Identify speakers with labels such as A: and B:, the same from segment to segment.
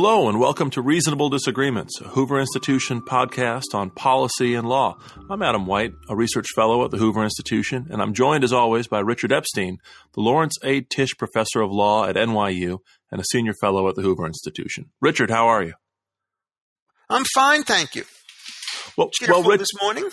A: Hello, and welcome to Reasonable Disagreements, a Hoover Institution podcast on policy and law. I'm Adam White, a research fellow at the Hoover Institution, and I'm joined as always by Richard Epstein, the Lawrence A. Tisch Professor of Law at NYU and a senior fellow at the Hoover Institution. Richard, how are you?
B: I'm fine, thank you.
A: Well,
B: well, Rich- this morning.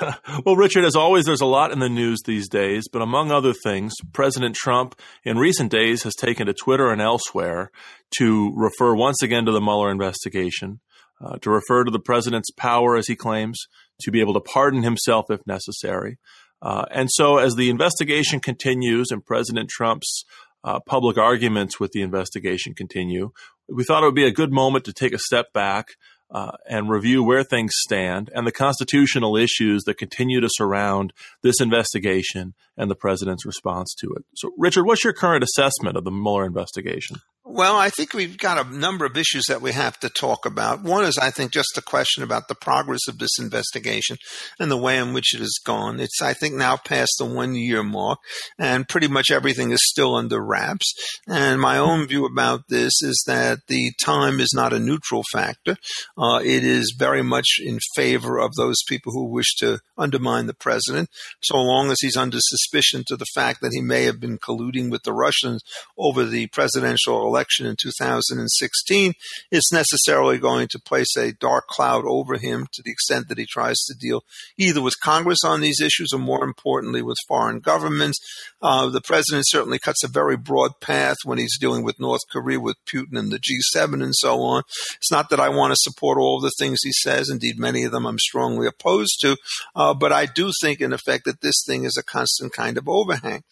A: well, Richard, as always, there's a lot in the news these days, but among other things, President Trump in recent days has taken to Twitter and elsewhere to refer once again to the Mueller investigation, uh, to refer to the president's power, as he claims, to be able to pardon himself if necessary. Uh, and so, as the investigation continues and President Trump's uh, public arguments with the investigation continue, we thought it would be a good moment to take a step back uh, and review where things stand and the constitutional issues that continue to surround this investigation and the president's response to it. So, Richard, what's your current assessment of the Mueller investigation?
B: Well, I think we've got a number of issues that we have to talk about. One is, I think, just a question about the progress of this investigation and the way in which it has gone. It's, I think, now past the one year mark, and pretty much everything is still under wraps. And my own view about this is that the time is not a neutral factor. Uh, it is very much in favor of those people who wish to undermine the president, so long as he's under suspicion to the fact that he may have been colluding with the Russians over the presidential election election in 2016 is necessarily going to place a dark cloud over him to the extent that he tries to deal either with Congress on these issues or more importantly with foreign governments. Uh, the president certainly cuts a very broad path when he's dealing with North Korea, with Putin and the G7 and so on. It's not that I want to support all the things he says. Indeed, many of them I'm strongly opposed to. Uh, but I do think, in effect, that this thing is a constant kind of overhang.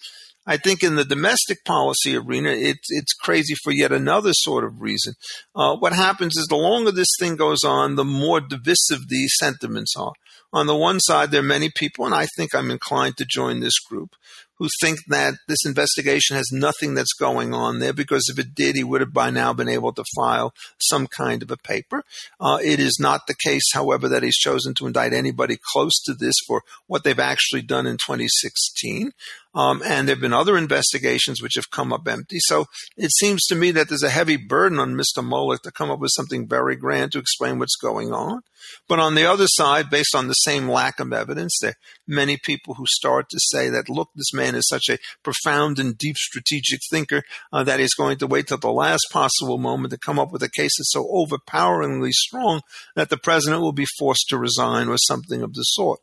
B: I think in the domestic policy arena, it's it's crazy for yet another sort of reason. Uh, what happens is the longer this thing goes on, the more divisive these sentiments are. On the one side, there are many people, and I think I'm inclined to join this group, who think that this investigation has nothing that's going on there because if it did, he would have by now been able to file some kind of a paper. Uh, it is not the case, however, that he's chosen to indict anybody close to this for what they've actually done in 2016. Um, and there have been other investigations which have come up empty. So it seems to me that there's a heavy burden on Mr. Mueller to come up with something very grand to explain what's going on. But on the other side, based on the same lack of evidence, there are many people who start to say that, look, this man is such a profound and deep strategic thinker uh, that he's going to wait till the last possible moment to come up with a case that's so overpoweringly strong that the president will be forced to resign or something of the sort.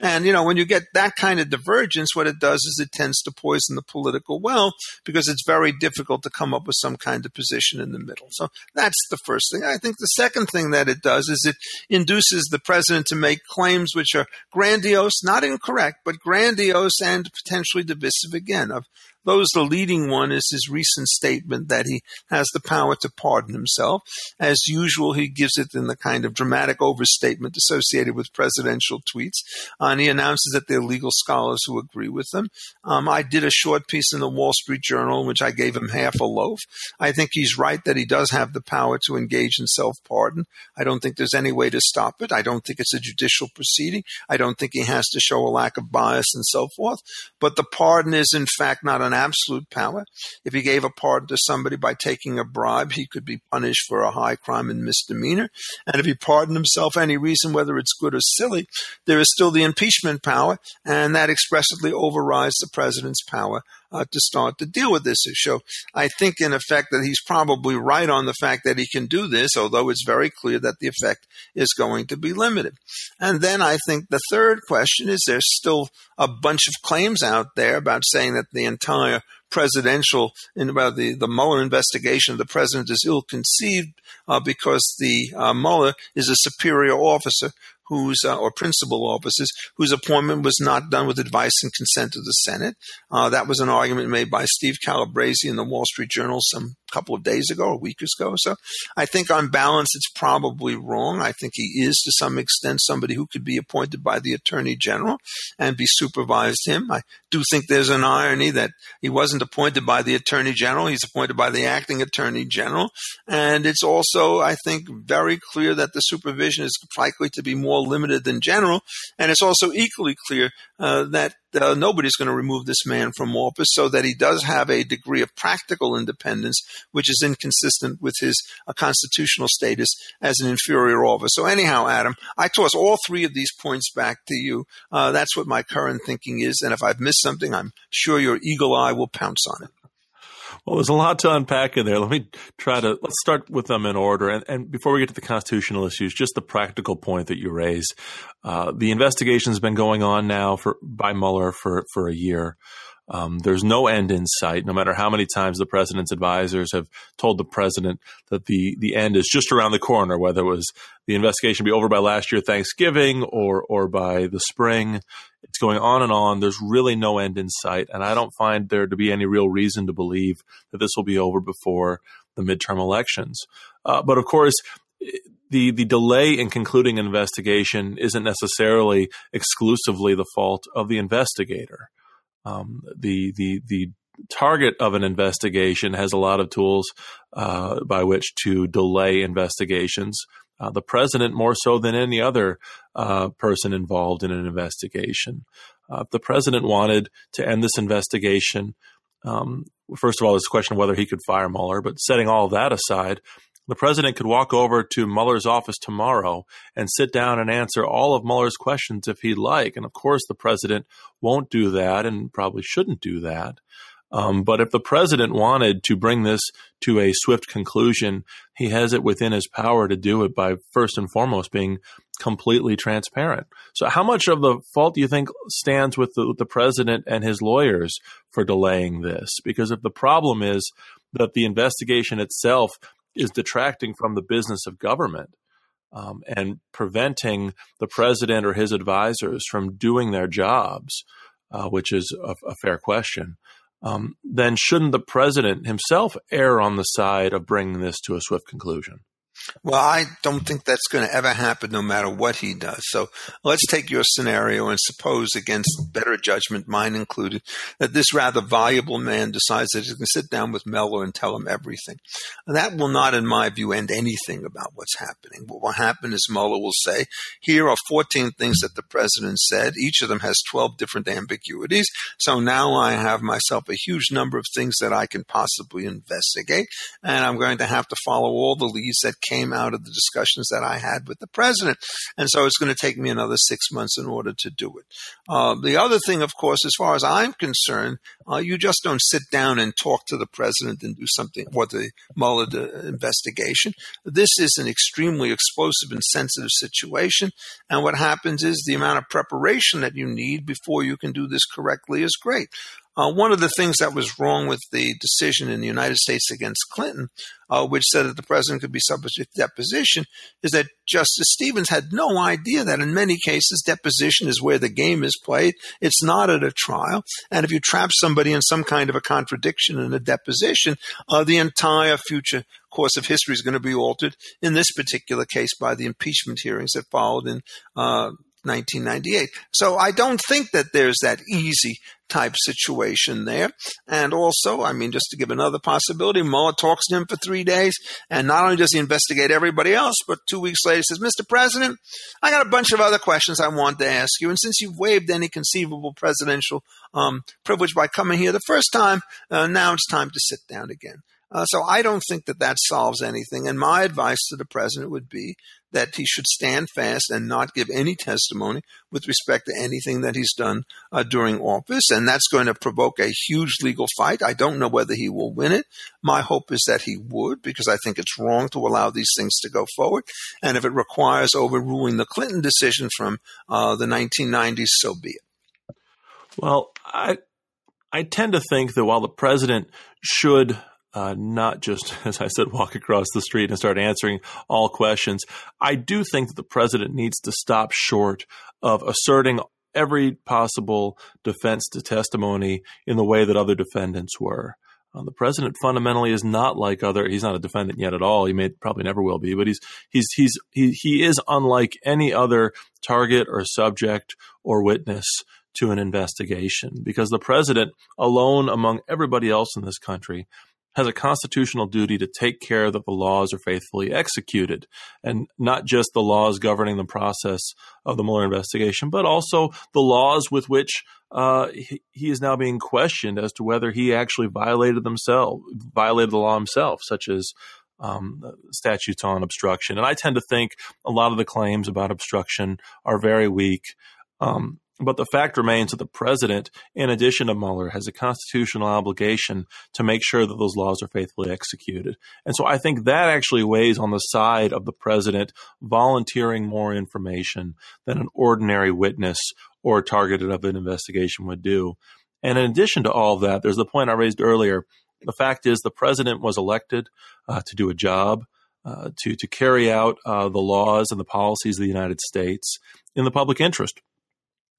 B: And, you know, when you get that kind of divergence, what it does is it tends to poison the political well because it's very difficult to come up with some kind of position in the middle. So that's the first thing. I think the second thing that it does is it induces the president to make claims which are grandiose, not incorrect, but grandiose and potentially divisive again of those, the leading one is his recent statement that he has the power to pardon himself. As usual, he gives it in the kind of dramatic overstatement associated with presidential tweets. Uh, and he announces that there are legal scholars who agree with him. Um, I did a short piece in the Wall Street Journal which I gave him half a loaf. I think he's right that he does have the power to engage in self pardon. I don't think there's any way to stop it. I don't think it's a judicial proceeding. I don't think he has to show a lack of bias and so forth. But the pardon is, in fact, not an absolute power. If he gave a pardon to somebody by taking a bribe, he could be punished for a high crime and misdemeanor. And if he pardoned himself any reason, whether it's good or silly, there is still the impeachment power, and that expressly overrides the president's power uh, to start to deal with this issue. I think, in effect, that he's probably right on the fact that he can do this, although it's very clear that the effect is going to be limited. And then I think the third question is there's still a bunch of claims out there about saying that the entire presidential about the, the Mueller investigation of the president is ill conceived uh, because the uh, Mueller is a superior officer whose uh, or principal officers whose appointment was not done with advice and consent of the Senate. Uh, that was an argument made by Steve Calabresi in the Wall Street Journal some couple of days ago, a week ago. or So I think on balance, it's probably wrong. I think he is to some extent somebody who could be appointed by the Attorney General and be supervised him. I do think there's an irony that he wasn't appointed by the Attorney General. He's appointed by the acting Attorney General. And it's also, I think, very clear that the supervision is likely to be more limited than general. And it's also equally clear uh, that uh, nobody's going to remove this man from office, so that he does have a degree of practical independence, which is inconsistent with his uh, constitutional status as an inferior officer. So, anyhow, Adam, I toss all three of these points back to you. Uh, that's what my current thinking is, and if I've missed something, I'm sure your eagle eye will pounce on it.
A: Well, there's a lot to unpack in there. Let me try to let's start with them in order. And, and before we get to the constitutional issues, just the practical point that you raise. Uh, the investigation has been going on now for by Mueller for for a year. Um, there's no end in sight, no matter how many times the president's advisors have told the president that the, the end is just around the corner, whether it was the investigation be over by last year Thanksgiving or, or by the spring. It's going on and on. There's really no end in sight. And I don't find there to be any real reason to believe that this will be over before the midterm elections. Uh, but of course, the the delay in concluding an investigation isn't necessarily exclusively the fault of the investigator um, the the the target of an investigation has a lot of tools uh, by which to delay investigations. Uh, the president more so than any other uh, person involved in an investigation. Uh, the president wanted to end this investigation, um, first of all, a question of whether he could fire Mueller, but setting all that aside, the president could walk over to Mueller's office tomorrow and sit down and answer all of Mueller's questions if he'd like. And of course, the president won't do that and probably shouldn't do that. Um, but if the president wanted to bring this to a swift conclusion, he has it within his power to do it by first and foremost being completely transparent. So, how much of the fault do you think stands with the, with the president and his lawyers for delaying this? Because if the problem is that the investigation itself is detracting from the business of government um, and preventing the president or his advisors from doing their jobs, uh, which is a, a fair question. Um, then shouldn't the president himself err on the side of bringing this to a swift conclusion?
B: Well, I don't think that's going to ever happen no matter what he does. So let's take your scenario and suppose, against better judgment, mine included, that this rather voluble man decides that he can sit down with Mueller and tell him everything. That will not, in my view, end anything about what's happening. What will happen is Mueller will say, here are 14 things that the president said. Each of them has 12 different ambiguities. So now I have myself a huge number of things that I can possibly investigate. And I'm going to have to follow all the leads that came out of the discussions that I had with the president. And so it's going to take me another six months in order to do it. Uh, the other thing, of course, as far as I'm concerned, uh, you just don't sit down and talk to the president and do something or the Mueller investigation. This is an extremely explosive and sensitive situation. And what happens is the amount of preparation that you need before you can do this correctly is great. Uh, one of the things that was wrong with the decision in the United States against Clinton, uh, which said that the president could be subject to deposition, is that Justice Stevens had no idea that in many cases deposition is where the game is played. It's not at a trial. And if you trap somebody in some kind of a contradiction in a deposition, uh, the entire future course of history is going to be altered. In this particular case, by the impeachment hearings that followed in uh, 1998. So I don't think that there's that easy type situation there. And also, I mean, just to give another possibility, Mueller talks to him for three days, and not only does he investigate everybody else, but two weeks later says, Mr. President, I got a bunch of other questions I want to ask you. And since you've waived any conceivable presidential um, privilege by coming here the first time, uh, now it's time to sit down again. Uh, so I don't think that that solves anything. And my advice to the president would be that he should stand fast and not give any testimony with respect to anything that he's done uh, during office. And that's going to provoke a huge legal fight. I don't know whether he will win it. My hope is that he would, because I think it's wrong to allow these things to go forward. And if it requires overruling the Clinton decision from uh, the 1990s, so be it.
A: Well, I I tend to think that while the president should uh, not just, as I said, walk across the street and start answering all questions. I do think that the president needs to stop short of asserting every possible defense to testimony in the way that other defendants were. Uh, the president fundamentally is not like other. He's not a defendant yet at all. He may probably never will be, but he's he's he's he, he is unlike any other target or subject or witness to an investigation because the president alone among everybody else in this country has a constitutional duty to take care that the laws are faithfully executed, and not just the laws governing the process of the Mueller investigation, but also the laws with which uh, he, is now being questioned as to whether he actually violated themselves, violated the law himself, such as um, statutes on obstruction. And I tend to think a lot of the claims about obstruction are very weak. Um, but the fact remains that the president, in addition to Mueller, has a constitutional obligation to make sure that those laws are faithfully executed. And so I think that actually weighs on the side of the president volunteering more information than an ordinary witness or targeted of an investigation would do. And in addition to all of that, there's the point I raised earlier. The fact is, the president was elected uh, to do a job. Uh, to to carry out uh, the laws and the policies of the United States in the public interest.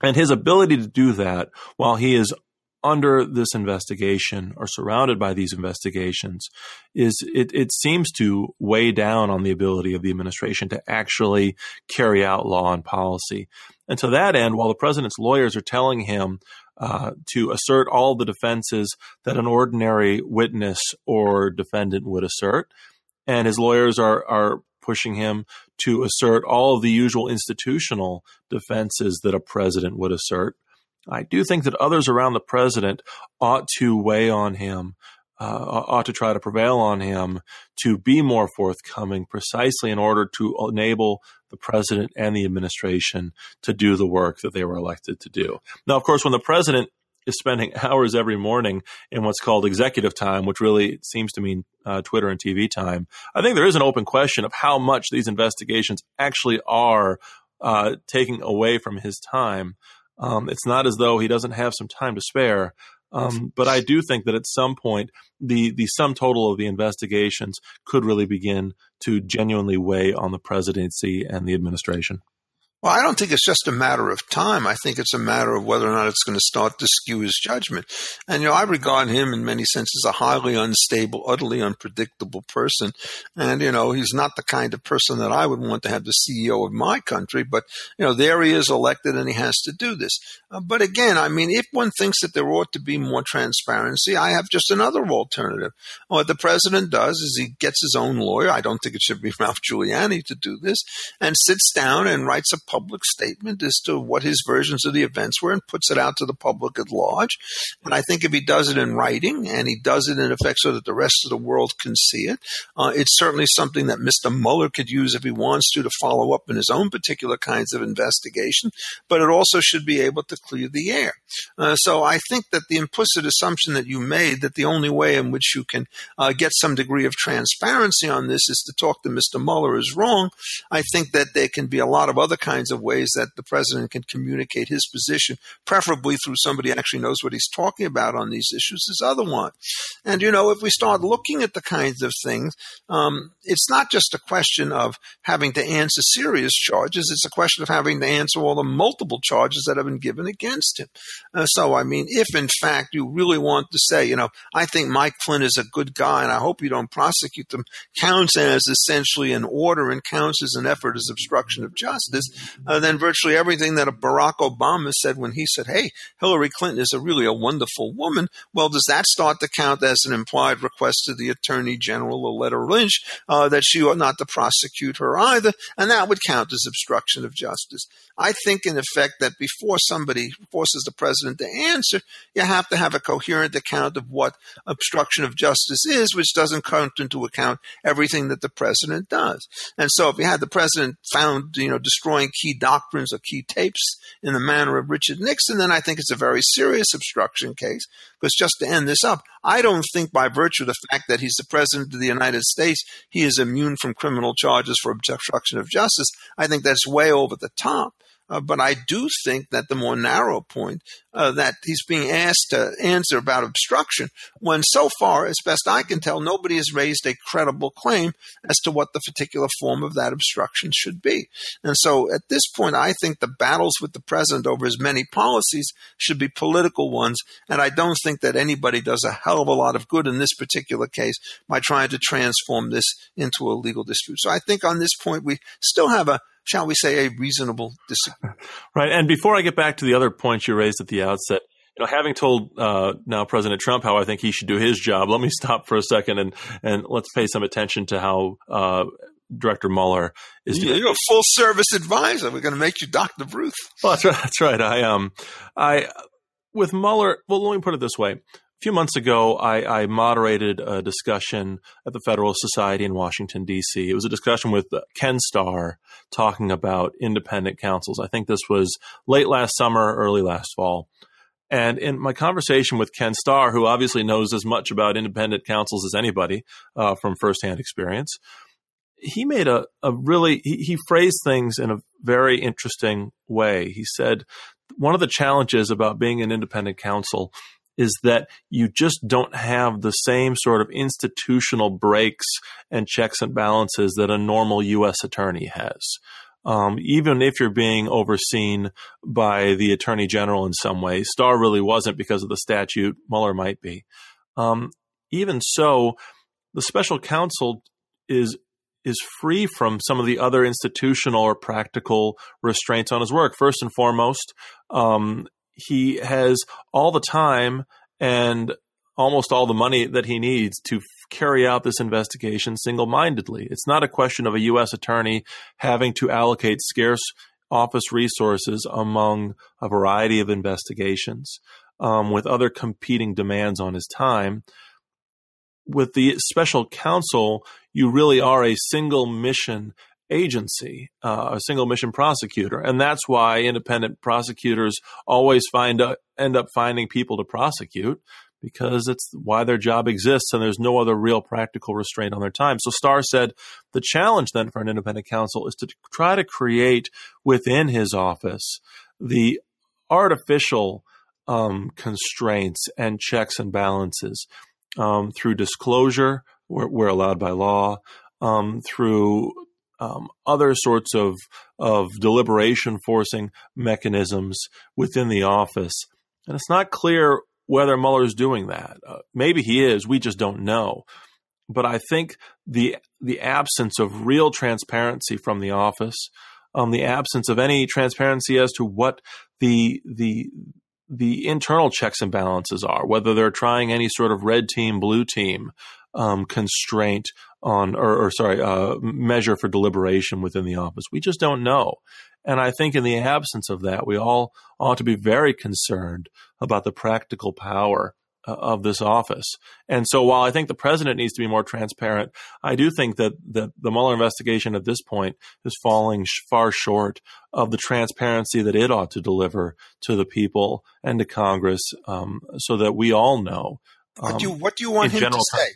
A: And his ability to do that while he is under this investigation or surrounded by these investigations is it, it seems to weigh down on the ability of the administration to actually carry out law and policy. And to that end, while the president's lawyers are telling him uh, to assert all the defenses that an ordinary witness or defendant would assert, and his lawyers are are pushing him to assert all of the usual institutional defenses that a president would assert. I do think that others around the president ought to weigh on him, uh, ought to try to prevail on him to be more forthcoming precisely in order to enable the president and the administration to do the work that they were elected to do. Now, of course, when the president is spending hours every morning in what's called executive time, which really seems to mean uh, Twitter and TV time. I think there is an open question of how much these investigations actually are uh, taking away from his time. Um, it's not as though he doesn't have some time to spare. Um, but I do think that at some point, the the sum total of the investigations could really begin to genuinely weigh on the presidency and the administration.
B: Well, I don't think it's just a matter of time. I think it's a matter of whether or not it's going to start to skew his judgment. And, you know, I regard him in many senses a highly unstable, utterly unpredictable person. And, you know, he's not the kind of person that I would want to have the CEO of my country. But, you know, there he is elected and he has to do this. Uh, but again, I mean, if one thinks that there ought to be more transparency, I have just another alternative. What the president does is he gets his own lawyer. I don't think it should be Ralph Giuliani to do this and sits down and writes a public statement as to what his versions of the events were and puts it out to the public at large. And I think if he does it in writing and he does it in effect so that the rest of the world can see it, uh, it's certainly something that Mr. Mueller could use if he wants to to follow up in his own particular kinds of investigation. But it also should be able to clear the air. Uh, so I think that the implicit assumption that you made that the only way in which you can uh, get some degree of transparency on this is to talk to Mr. Mueller is wrong. I think that there can be a lot of other kinds kinds of ways that the president can communicate his position, preferably through somebody actually knows what he's talking about on these issues, is other one. And, you know, if we start looking at the kinds of things, um, it's not just a question of having to answer serious charges, it's a question of having to answer all the multiple charges that have been given against him. Uh, so, I mean, if in fact you really want to say, you know, I think Mike Flynn is a good guy and I hope you don't prosecute them, counts as essentially an order and counts as an effort as obstruction of justice, uh, then virtually everything that a Barack Obama said when he said, "Hey, Hillary Clinton is a really a wonderful woman." Well, does that start to count as an implied request to the Attorney General, Loretta Lynch, uh, that she ought not to prosecute her either, and that would count as obstruction of justice? I think, in effect, that before somebody forces the president to answer, you have to have a coherent account of what obstruction of justice is, which doesn't count into account everything that the president does. And so, if you had the president found, you know, destroying key doctrines or key tapes in the manner of Richard Nixon, then I think it's a very serious obstruction case. Because just to end this up, I don't think by virtue of the fact that he's the president of the United States, he is immune from criminal charges for obstruction of justice. I think that's way over the top. Uh, but I do think that the more narrow point uh, that he's being asked to answer about obstruction, when so far, as best I can tell, nobody has raised a credible claim as to what the particular form of that obstruction should be. And so at this point, I think the battles with the president over his many policies should be political ones. And I don't think that anybody does a hell of a lot of good in this particular case by trying to transform this into a legal dispute. So I think on this point, we still have a shall we say, a reasonable disagreement.
A: Right. And before I get back to the other points you raised at the outset, you know, having told uh, now President Trump how I think he should do his job, let me stop for a second and and let's pay some attention to how uh, Director Mueller is
B: doing. You're a full service advisor. We're going to make you Dr. Ruth.
A: Well, that's right. That's right. I um, I with Mueller, well, let me put it this way. A few months ago, I, I, moderated a discussion at the Federalist Society in Washington, D.C. It was a discussion with Ken Starr talking about independent counsels. I think this was late last summer, early last fall. And in my conversation with Ken Starr, who obviously knows as much about independent counsels as anybody uh, from firsthand experience, he made a, a really, he, he phrased things in a very interesting way. He said, one of the challenges about being an independent counsel is that you just don't have the same sort of institutional brakes and checks and balances that a normal U.S. attorney has. Um, even if you're being overseen by the attorney general in some way, Starr really wasn't because of the statute. Mueller might be. Um, even so, the special counsel is is free from some of the other institutional or practical restraints on his work. First and foremost, um, he has all the time and almost all the money that he needs to carry out this investigation single mindedly. It's not a question of a U.S. attorney having to allocate scarce office resources among a variety of investigations um, with other competing demands on his time. With the special counsel, you really are a single mission agency, uh, a single mission prosecutor, and that's why independent prosecutors always find uh, end up finding people to prosecute because it's why their job exists and there's no other real practical restraint on their time. So Starr said the challenge then for an independent counsel is to try to create within his office the artificial um, constraints and checks and balances um, through disclosure where, where allowed by law, um, through um, other sorts of of deliberation forcing mechanisms within the office. And it's not clear whether Mueller's doing that. Uh, maybe he is. We just don't know. But I think the the absence of real transparency from the office, um, the absence of any transparency as to what the the the internal checks and balances are, whether they're trying any sort of red team, blue team um, constraint on, or, or sorry, uh, measure for deliberation within the office. We just don't know. And I think in the absence of that, we all ought to be very concerned about the practical power uh, of this office. And so while I think the president needs to be more transparent, I do think that, that the Mueller investigation at this point is falling sh- far short of the transparency that it ought to deliver to the people and to Congress um, so that we all know.
B: Um, what, do you, what do you want him to say?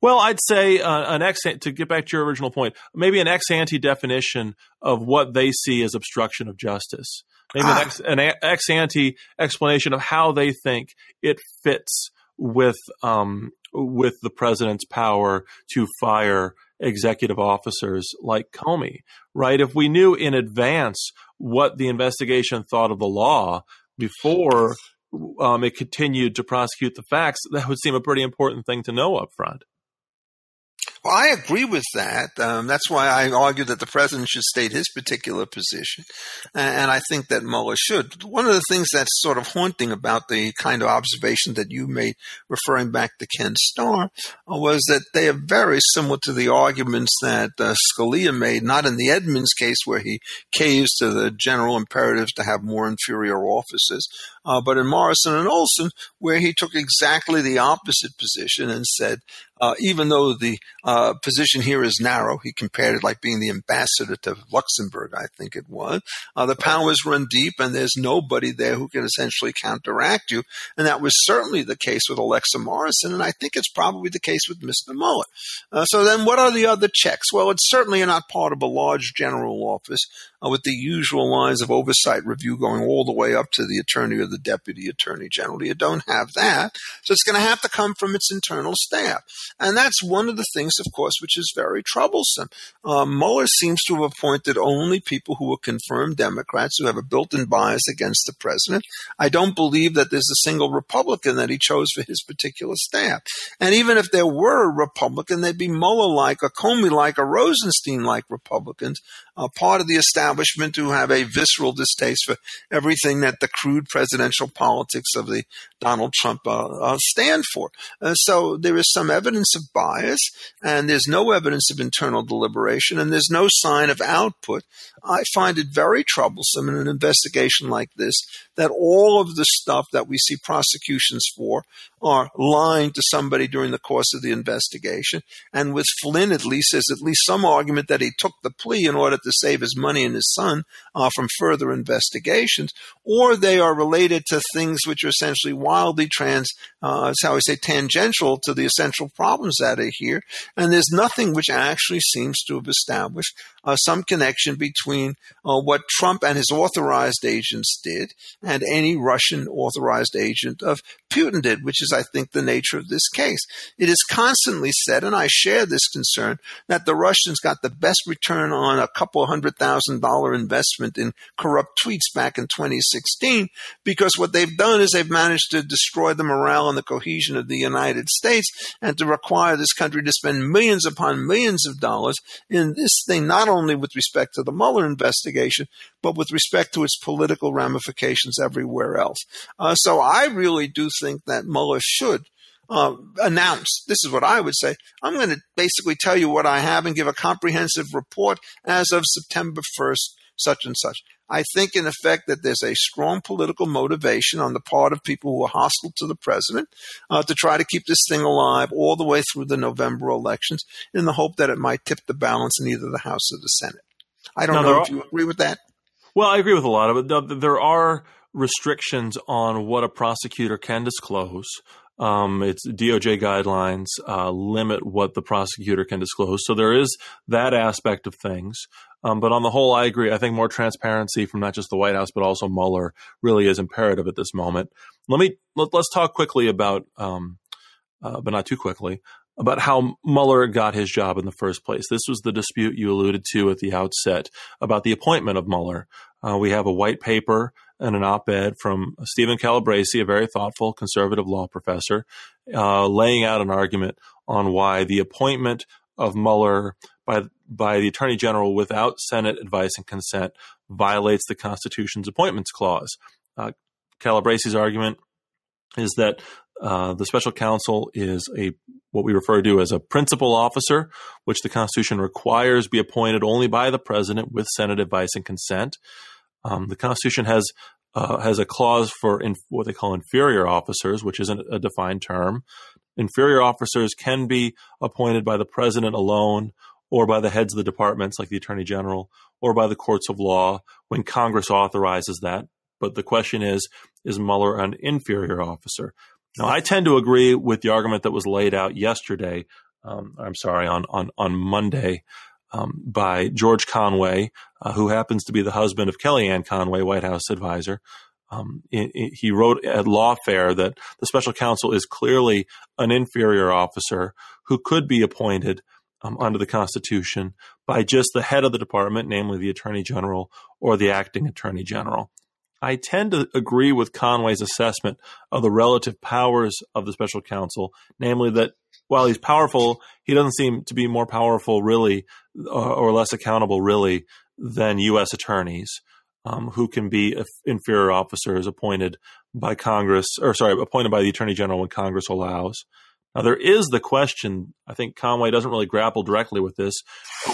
A: Well, I'd say uh, an ex to get back to your original point, maybe an ex ante definition of what they see as obstruction of justice. Maybe ah. an, ex an ante explanation of how they think it fits with um, with the president's power to fire executive officers like Comey. Right? If we knew in advance what the investigation thought of the law before um, it continued to prosecute the facts, that would seem a pretty important thing to know up front.
B: Well, I agree with that. Um, that's why I argue that the president should state his particular position, and I think that Mueller should. One of the things that's sort of haunting about the kind of observation that you made, referring back to Ken Starr, uh, was that they are very similar to the arguments that uh, Scalia made, not in the Edmunds case where he caves to the general imperatives to have more inferior officers, uh, but in Morrison and Olson, where he took exactly the opposite position and said, uh, even though the uh, position here is narrow, he compared it like being the ambassador to Luxembourg, I think it was. Uh, the powers run deep, and there's nobody there who can essentially counteract you. And that was certainly the case with Alexia Morrison, and I think it's probably the case with Mr. Mueller. Uh, so then, what are the other checks? Well, it's certainly not part of a large general office uh, with the usual lines of oversight review going all the way up to the attorney of the deputy attorney general. You don't have that. So it's going to have to come from its internal staff. And that's one of the things, of course, which is very troublesome. Um, Mueller seems to have appointed only people who are confirmed Democrats who have a built in bias against the president. I don't believe that there's a single Republican that he chose for his particular staff. And even if there were a Republican, they'd be Mueller like, a Comey like, a Rosenstein like Republicans, uh, part of the establishment who have a visceral distaste for everything that the crude presidential politics of the Donald Trump uh, uh, stand for. Uh, so there is some evidence of bias, and there's no evidence of internal deliberation, and there's no sign of output I find it very troublesome in an investigation like this that all of the stuff that we see prosecutions for are lying to somebody during the course of the investigation. And with Flynn, at least, there's at least some argument that he took the plea in order to save his money and his son uh, from further investigations, or they are related to things which are essentially wildly trans, uh, how we say, tangential to the essential problems that are here. And there's nothing which actually seems to have established uh, some connection between uh, what Trump and his authorized agents did and any Russian authorized agent of Putin did, which is, I think, the nature of this case. It is constantly said, and I share this concern, that the Russians got the best return on a couple hundred thousand dollar investment in corrupt tweets back in 2016 because what they've done is they've managed to destroy the morale and the cohesion of the United States and to require this country to spend millions upon millions of dollars in this thing, not only with respect to the Mueller investigation, but with respect to its political ramifications everywhere else. Uh, so I really do think that Mueller should uh, announce this is what I would say. I'm going to basically tell you what I have and give a comprehensive report as of September 1st, such and such. I think, in effect, that there's a strong political motivation on the part of people who are hostile to the president uh, to try to keep this thing alive all the way through the November elections in the hope that it might tip the balance in either the House or the Senate. I don't now, know if you agree with that.
A: Well, I agree with a lot of it. There are restrictions on what a prosecutor can disclose. Um, it's DOJ guidelines uh, limit what the prosecutor can disclose. So there is that aspect of things. Um, but on the whole, I agree. I think more transparency from not just the White House but also Mueller really is imperative at this moment. Let me let, us talk quickly about, um, uh, but not too quickly, about how Mueller got his job in the first place. This was the dispute you alluded to at the outset about the appointment of Mueller. Uh, we have a white paper and an op-ed from Stephen Calabresi, a very thoughtful conservative law professor, uh, laying out an argument on why the appointment of Mueller by by the Attorney General without Senate advice and consent violates the Constitution's appointments clause. Uh, Calabresi's argument is that uh, the special counsel is a what we refer to as a principal officer, which the Constitution requires be appointed only by the president with Senate advice and consent. Um, the Constitution has uh, has a clause for what they call inferior officers, which isn't a defined term. Inferior officers can be appointed by the president alone or by the heads of the departments like the attorney general or by the courts of law when Congress authorizes that. But the question is, is Mueller an inferior officer? Now, I tend to agree with the argument that was laid out yesterday. Um, I'm sorry, on, on, on Monday um, by George Conway, uh, who happens to be the husband of Kellyanne Conway, White House advisor. Um, it, it, he wrote at Lawfare that the special counsel is clearly an inferior officer who could be appointed um, under the Constitution by just the head of the department, namely the Attorney General or the acting Attorney General. I tend to agree with Conway's assessment of the relative powers of the special counsel, namely that while he's powerful, he doesn't seem to be more powerful, really, or, less accountable, really, than U.S. attorneys, um, who can be inferior officers appointed by Congress, or sorry, appointed by the Attorney General when Congress allows. Now, there is the question, I think Conway doesn't really grapple directly with this,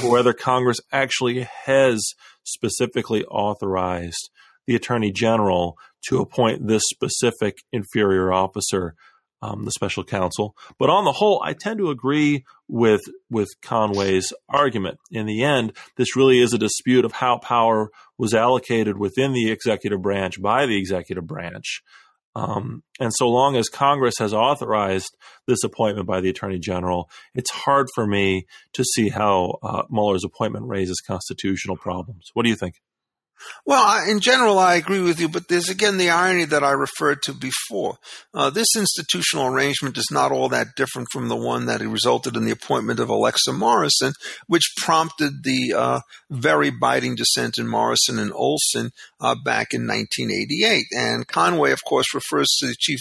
A: whether Congress actually has specifically authorized the Attorney General to appoint this specific inferior officer, um, the special counsel. But on the whole, I tend to agree with, with Conway's argument. In the end, this really is a dispute of how power was allocated within the executive branch by the executive branch. Um, and so long as Congress has authorized this appointment by the Attorney General, it's hard for me to see how uh, Mueller's appointment raises constitutional problems. What do you think?
B: Well, in general, I agree with you, but there's again the irony that I referred to before. Uh, this institutional arrangement is not all that different from the one that resulted in the appointment of Alexia Morrison, which prompted the uh, very biting dissent in Morrison and Olson uh, back in 1988. And Conway, of course, refers to the chief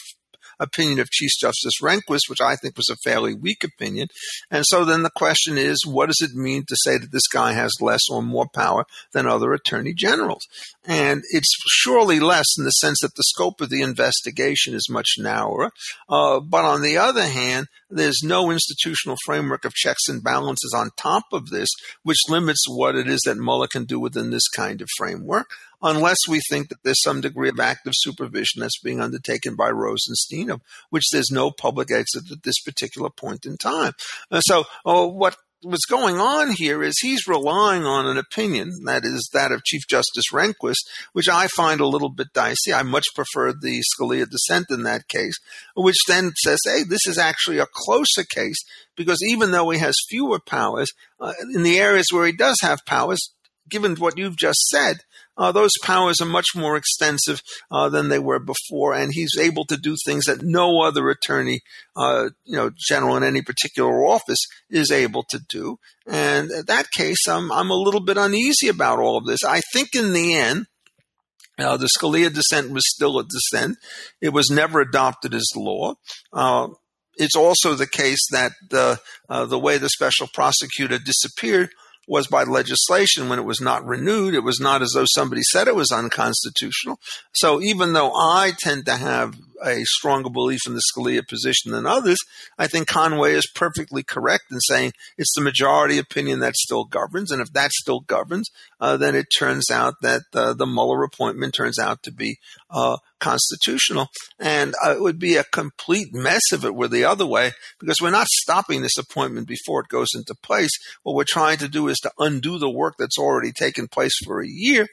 B: opinion of Chief Justice Rehnquist, which I think was a fairly weak opinion. And so then the question is, what does it mean to say that this guy has less or more power than other attorney generals? And it's surely less in the sense that the scope of the investigation is much narrower. Uh, but on the other hand, there's no institutional framework of checks and balances on top of this, which limits what it is that Mueller can do within this kind of framework, unless we think that there's some degree of active supervision that's being undertaken by Rosenstein, of which there's no public exit at this particular point in time. Uh, so, uh, what what's going on here is he's relying on an opinion that is that of Chief Justice Rehnquist, which I find a little bit dicey. I much prefer the Scalia dissent in that case, which then says, hey, this is actually a closer case because even though he has fewer powers, uh, in the areas where he does have powers, given what you've just said, uh, those powers are much more extensive uh, than they were before, and he's able to do things that no other attorney, uh, you know, general in any particular office is able to do. And in that case, I'm I'm a little bit uneasy about all of this. I think in the end. Uh, the Scalia dissent was still a dissent. It was never adopted as law. Uh, it's also the case that the uh, the way the special prosecutor disappeared was by legislation when it was not renewed. It was not as though somebody said it was unconstitutional. So even though I tend to have a stronger belief in the Scalia position than others, I think Conway is perfectly correct in saying it's the majority opinion that still governs. And if that still governs, uh, then it turns out that uh, the Mueller appointment turns out to be uh, constitutional. And uh, it would be a complete mess if it were the other way, because we're not stopping this appointment before it goes into place. What we're trying to do is to undo the work that's already taken place for a year.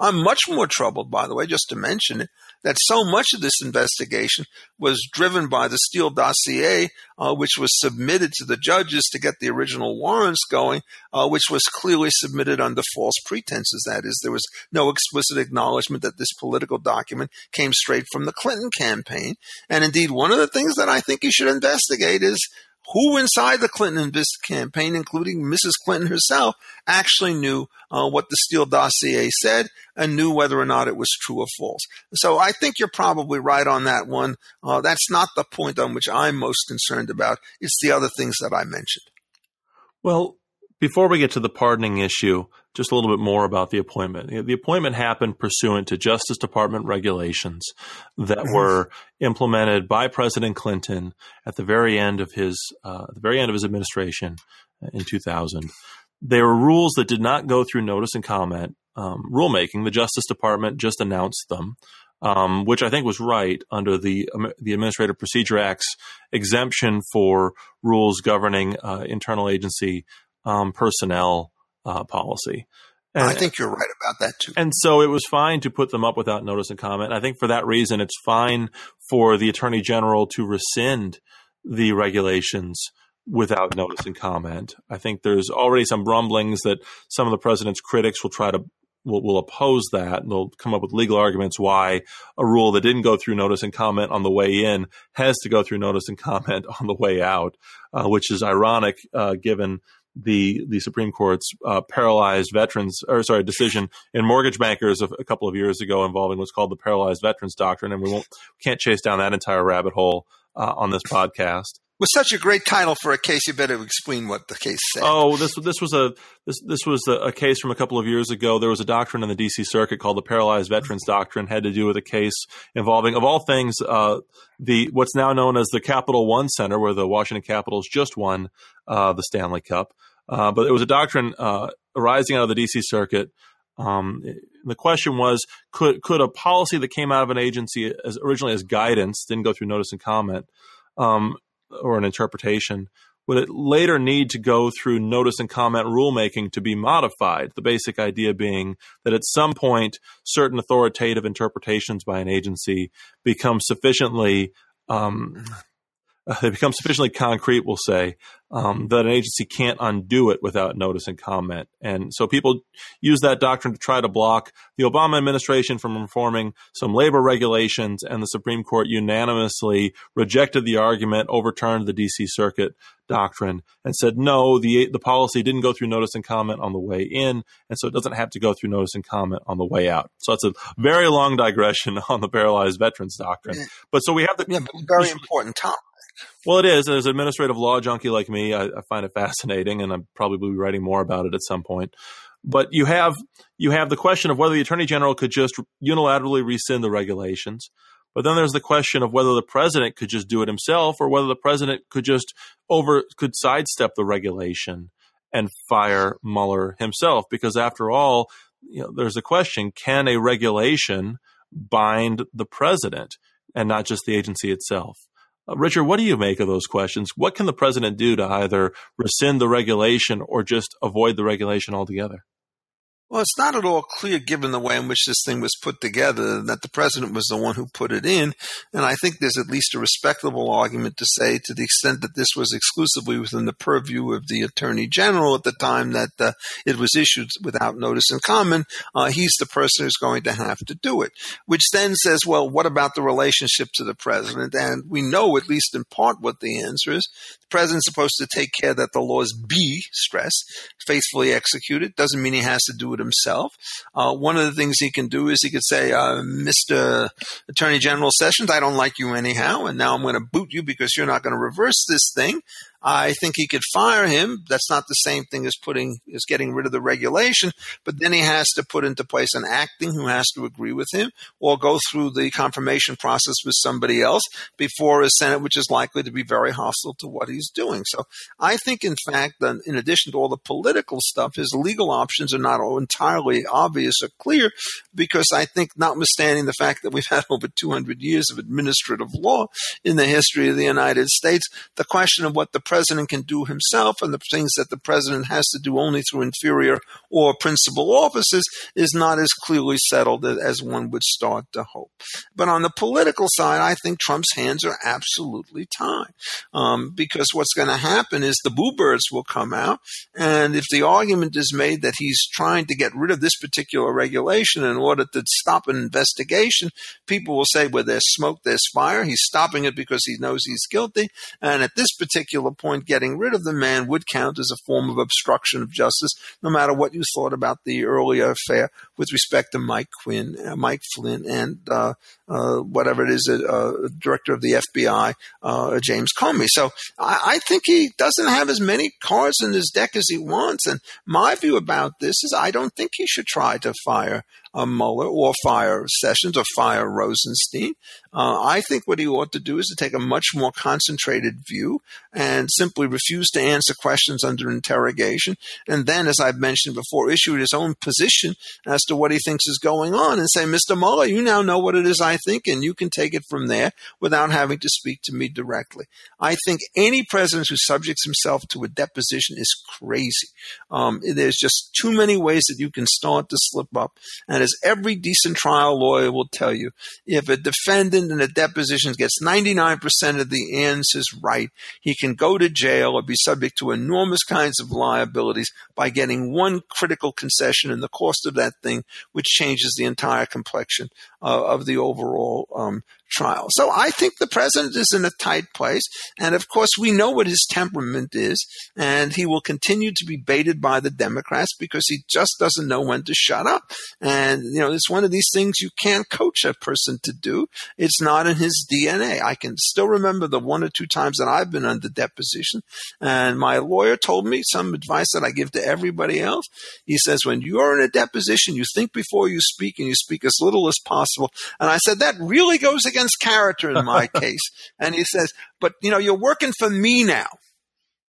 B: I'm much more troubled, by the way, just to mention it, that so much of this investigation was driven by the Steele dossier, uh, which was submitted to the judges to get the original warrants going, uh, which was clearly submitted under false pretenses. That is, there was no explicit acknowledgement that this political document came straight from the Clinton campaign. And indeed, one of the things that I think you should investigate is who inside the Clinton campaign, including Mrs. Clinton herself, actually knew uh, what the Steele dossier said and knew whether or not it was true or false. So I think you're probably right on that one. Uh, that's not the point on which I'm most concerned about. It's the other things that I mentioned.
A: Well, before we get to the pardoning issue, just a little bit more about the appointment. The appointment happened pursuant to Justice Department regulations that were implemented by President Clinton at the very end of his uh, the very end of his administration in 2000. They were rules that did not go through notice and comment um, rulemaking. The Justice Department just announced them. Um, which I think was right under the the Administrative Procedure Act's exemption for rules governing uh, internal agency um, personnel uh, policy.
B: And, I think you're right about that too.
A: And so it was fine to put them up without notice and comment. I think for that reason, it's fine for the attorney general to rescind the regulations without notice and comment. I think there's already some rumblings that some of the president's critics will try to will, will oppose that and they'll come up with legal arguments why a rule that didn't go through notice and comment on the way in has to go through notice and comment on the way out, uh, which is ironic uh, given the the Supreme Court's uh, paralyzed veterans or sorry decision in mortgage bankers a, a, couple of years ago involving what's called the paralyzed veterans doctrine, and we won't can't chase down that entire rabbit hole uh, on this podcast.
B: With such a great title for a case, you better explain what the case said.
A: Oh, this this was a this this was a, a case from a couple of years ago. There was a doctrine in the D.C. Circuit called the Paralyzed Veterans Doctrine, had to do with a case involving, of all things, uh, the what's now known as the Capital One Center, where the Washington Capitals just won uh, the Stanley Cup. Uh, but it was a doctrine uh, arising out of the D.C. Circuit. Um, the question was, could could a policy that came out of an agency as originally as guidance, didn't go through notice and comment, um, or an interpretation, would it later need to go through notice and comment rulemaking to be modified? The basic idea being that at some point, certain authoritative interpretations by an agency become sufficiently um, uh, they become sufficiently concrete, we'll say, um, that an agency can't undo it without notice and comment. And so people use that doctrine to try to block the Obama administration from reforming some labor regulations, and the Supreme Court unanimously rejected the argument, overturned the DC Circuit doctrine, and said no, the the policy didn't go through notice and comment on the way in, and so it doesn't have to go through notice and comment on the way out. So it's a very long digression on the paralyzed veterans doctrine. But so we have the
B: yeah, very important topic.
A: Well, it is. As an administrative law junkie like me, I, I find it fascinating, and I'm probably be writing more about it at some point. But you have you have the question of whether the attorney general could just unilaterally rescind the regulations. But then there's the question of whether the president could just do it himself, or whether the president could just over could sidestep the regulation and fire Mueller himself. Because after all, you know, there's a question: Can a regulation bind the president and not just the agency itself? Uh, Richard, what do you make of those questions? What can the president do to either rescind the regulation or just avoid the regulation altogether?
B: Well, it's not at all clear, given the way in which this thing was put together, that the president was the one who put it in. And I think there's at least a respectable argument to say, to the extent that this was exclusively within the purview of the attorney general at the time that uh, it was issued without notice and comment, uh, he's the person who's going to have to do it. Which then says, well, what about the relationship to the president? And we know, at least in part, what the answer is. The president's supposed to take care that the laws be, stress, faithfully executed. Doesn't mean he has to do it himself. Uh, one of the things he can do is he could say, uh, Mr. Attorney General Sessions, I don't like you anyhow, and now I'm going to boot you because you're not going to reverse this thing. I think he could fire him. That's not the same thing as putting as getting rid of the regulation, but then he has to put into place an acting who has to agree with him or go through the confirmation process with somebody else before a Senate which is likely to be very hostile to what he's doing. So I think in fact in addition to all the political stuff, his legal options are not entirely obvious or clear because I think notwithstanding the fact that we've had over 200 years of administrative law in the history of the United States, the question of what the president can do himself and the things that the president has to do only through inferior or principal offices is not as clearly settled as one would start to hope. But on the political side, I think Trump's hands are absolutely tied um, because what's going to happen is the boo birds will come out. And if the argument is made that he's trying to get rid of this particular regulation in order to stop an investigation, people will say, well, there's smoke, there's fire. He's stopping it because he knows he's guilty. And at this particular point, getting rid of the man would count as a form of obstruction of justice, no matter what you thought about the earlier affair with respect to Mike Quinn, uh, Mike Flynn, and uh, uh, whatever it is, uh, director of the FBI, uh, James Comey. So I, I, think he doesn't have as many cards in his deck as he wants. And my view about this is I don't think he should try to fire uh, Mueller or fire Sessions or fire Rosenstein. Uh, I think what he ought to do is to take a much more concentrated view and simply refuse to answer questions under interrogation. And then, as I've mentioned before, issue his own position as to what he thinks is going on and say, Mr. Mueller, you now know what it is I think, and you can take it from there without having to speak to me directly. I think any president who subjects himself to a deposition is crazy. Um, there's just too many ways that you can start to slip up. And as every decent trial lawyer will tell you, if a defendant in a deposition gets 99% of the answers right, he can go to jail or be subject to enormous kinds of liabilities by getting one critical concession in the cost of that thing, which changes the entire complexion uh, of the overall um, trial. So I think the president is in a tight place. And of course, we know what his temperament is. And he will continue to be baited by the Democrats because he just doesn't know when to shut up. And, you know, it's one of these things you can't coach a person to do. It's not in his DNA. I can still remember the one or two times that I've been under deposition. And my lawyer told me some advice that I give to everybody else. He says, when you're in a deposition, you think before you speak and you speak as little as possible. And I said, that really goes against against character in my case. And he says, but you know, you're working for me now.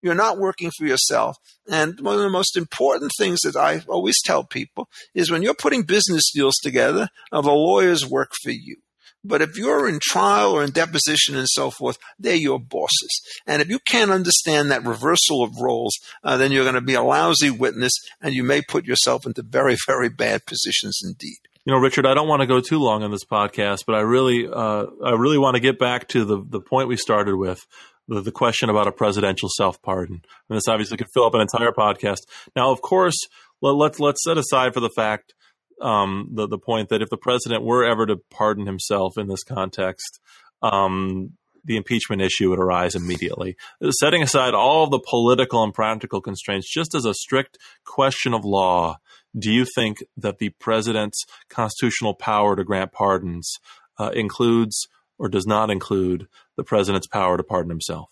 B: You're not working for yourself. And one of the most important things that I always tell people is when you're putting business deals together, uh, the lawyers work for you. But if you're in trial or in deposition and so forth, they're your bosses. And if you can't understand that reversal of roles, uh, then you're going to be a lousy witness and you may put yourself into very, very bad positions indeed
A: you know, Richard, I don't want to go too long on this podcast, but I really, uh, I really want to get back to the the point we started with, the, the question about a presidential self pardon. And this obviously could fill up an entire podcast. Now, of course, let, us let's, let's set aside for the fact um, the the point that if the president were ever to pardon himself in this context, um, the impeachment issue would arise immediately. Setting aside all the political and practical constraints, just as a strict question of law, do you think that the president's constitutional power to grant pardons uh, includes or does not include the president's power to pardon himself?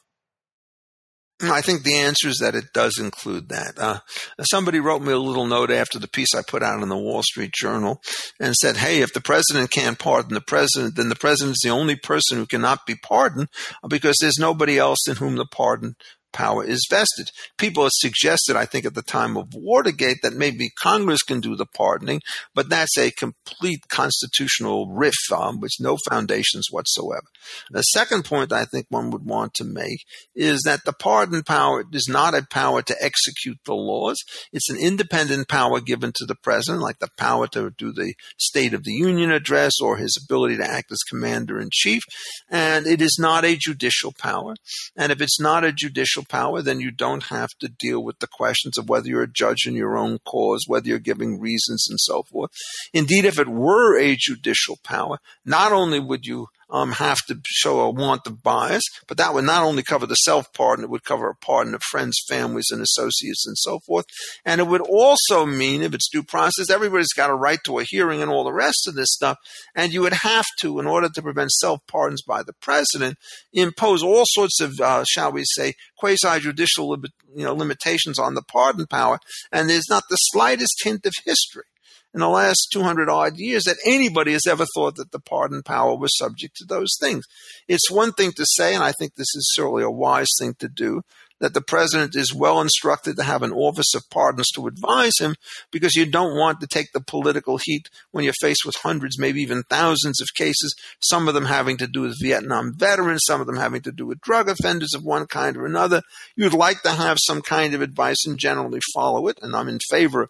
B: I think the answer is that it does include that. Uh, somebody wrote me a little note after the piece I put out in the Wall Street Journal and said, Hey, if the president can't pardon the president, then the president is the only person who cannot be pardoned because there's nobody else in whom the pardon power is vested. People have suggested, I think, at the time of Watergate that maybe Congress can do the pardoning, but that's a complete constitutional riff um, with no foundations whatsoever. The second point I think one would want to make is that the pardon power is not a power to execute the laws. It's an independent power given to the president, like the power to do the State of the Union address or his ability to act as commander in chief. And it is not a judicial power. And if it's not a judicial judicial power, then you don't have to deal with the questions of whether you're a judge in your own cause, whether you're giving reasons and so forth. Indeed, if it were a judicial power, not only would you um, have to show a want of bias, but that would not only cover the self pardon, it would cover a pardon of friends, families, and associates and so forth. And it would also mean, if it's due process, everybody's got a right to a hearing and all the rest of this stuff. And you would have to, in order to prevent self pardons by the president, impose all sorts of, uh, shall we say, quasi judicial you know, limitations on the pardon power. And there's not the slightest hint of history in the last 200 odd years that anybody has ever thought that the pardon power was subject to those things. It's one thing to say, and I think this is certainly a wise thing to do, that the president is well instructed to have an office of pardons to advise him because you don't want to take the political heat when you're faced with hundreds, maybe even thousands of cases, some of them having to do with Vietnam veterans, some of them having to do with drug offenders of one kind or another. You'd like to have some kind of advice and generally follow it, and I'm in favor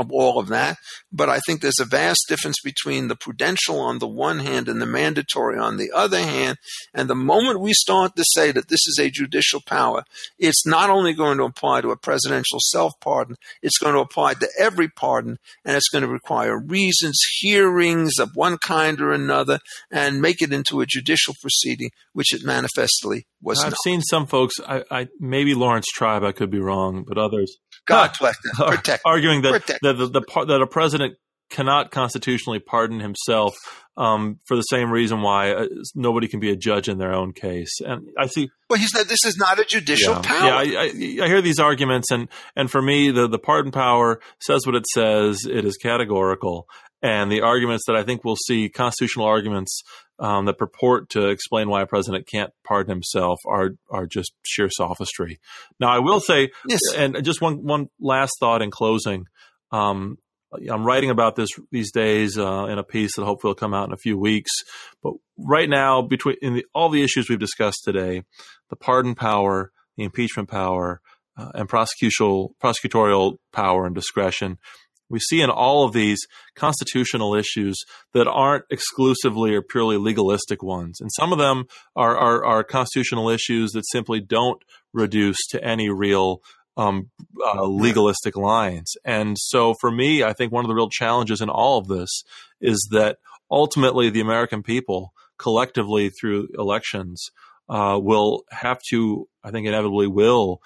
B: of all of that. But I think there's a vast difference between the prudential on the one hand and the mandatory on the other hand. And the moment we start to say that this is a judicial power, it's not only going to apply to a presidential self pardon, it's going to apply to every pardon, and it's going to require reasons, hearings of one kind or another, and make it into a judicial proceeding, which it manifestly was not.
A: I've
B: not.
A: seen some folks, I, I, maybe Laurence Tribe, I could be wrong, but others
B: God bless them. Protect.
A: Arguing that
B: Protect.
A: that the, the, that a president cannot constitutionally pardon himself um, for the same reason why uh, nobody can be a judge in their own case. And I see.
B: Well, he said this is not a judicial
A: yeah,
B: power.
A: Yeah, I, I, I, hear these arguments, and and for me, the the pardon power says what it says. It is categorical, and the arguments that I think we'll see constitutional arguments um, that purport to explain why a president can't pardon himself are are just sheer sophistry. Now, I will say,
B: yes.
A: and just one one last thought in closing. Um, I'm writing about this these days uh, in a piece that hopefully will come out in a few weeks. But right now, between in the, all the issues we've discussed today, the pardon power, the impeachment power, uh, and prosecutorial prosecutorial power and discretion, we see in all of these constitutional issues that aren't exclusively or purely legalistic ones. And some of them are, are, are constitutional issues that simply don't reduce to any real um, uh, legalistic lines. And so for me, I think one of the real challenges in all of this is that ultimately the American people collectively through elections uh, will have to, I think inevitably will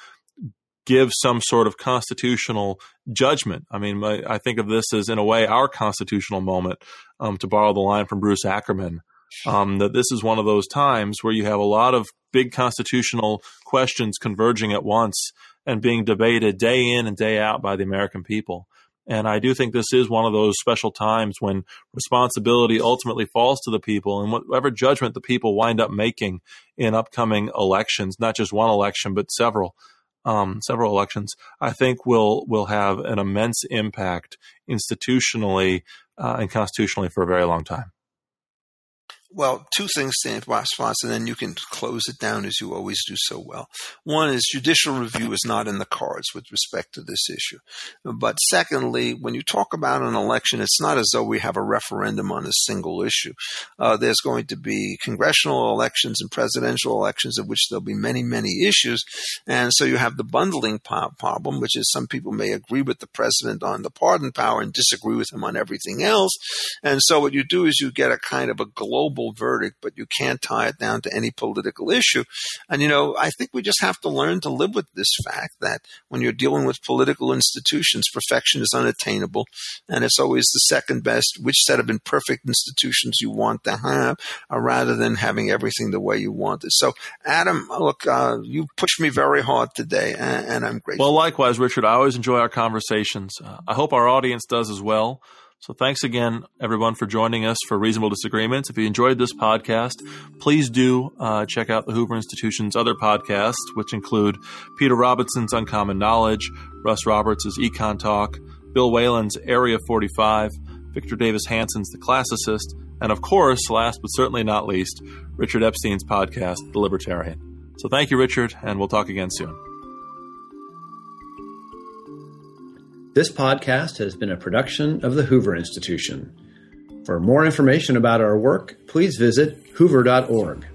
A: give some sort of constitutional judgment. I mean, my, I think of this as, in a way, our constitutional moment, um, to borrow the line from Bruce Ackerman, um, that this is one of those times where you have a lot of big constitutional questions converging at once and being debated day in and day out by the American people. And I do think this is one of those special times when responsibility ultimately falls to the people and whatever judgment the people wind up making in upcoming elections, not just one election, but several um, several elections, I think will will have an immense impact institutionally uh, and constitutionally for a very long time.
B: Well, two things to response, and then you can close it down as you always do so well. One is judicial review is not in the cards with respect to this issue. But secondly, when you talk about an election, it's not as though we have a referendum on a single issue. Uh, there's going to be congressional elections and presidential elections of which there'll be many, many issues. And so you have the bundling problem, which is some people may agree with the president on the pardon power and disagree with him on everything else. And so what you do is you get a kind of a global verdict, but you can't tie it down to any political issue. And, you know, I think we just have to learn to live with this fact that when you're dealing with political institutions, perfection is unattainable. And it's always the second best, which set of imperfect institutions you want to have, uh, rather than having everything the way you want it. So, Adam, look, uh, you pushed me very hard today, and, and I'm grateful.
A: Well, likewise, Richard. I always enjoy our conversations. Uh, I hope our audience does as well. So thanks again, everyone, for joining us for Reasonable Disagreements. If you enjoyed this podcast, please do uh, check out the Hoover Institution's other podcasts, which include Peter Robinson's Uncommon Knowledge, Russ Roberts' Econ Talk, Bill Whalen's Area 45, Victor Davis Hanson's The Classicist, and of course, last but certainly not least, Richard Epstein's podcast, The Libertarian. So thank you, Richard, and we'll talk again soon.
C: This podcast has been a production of the Hoover Institution. For more information about our work, please visit hoover.org.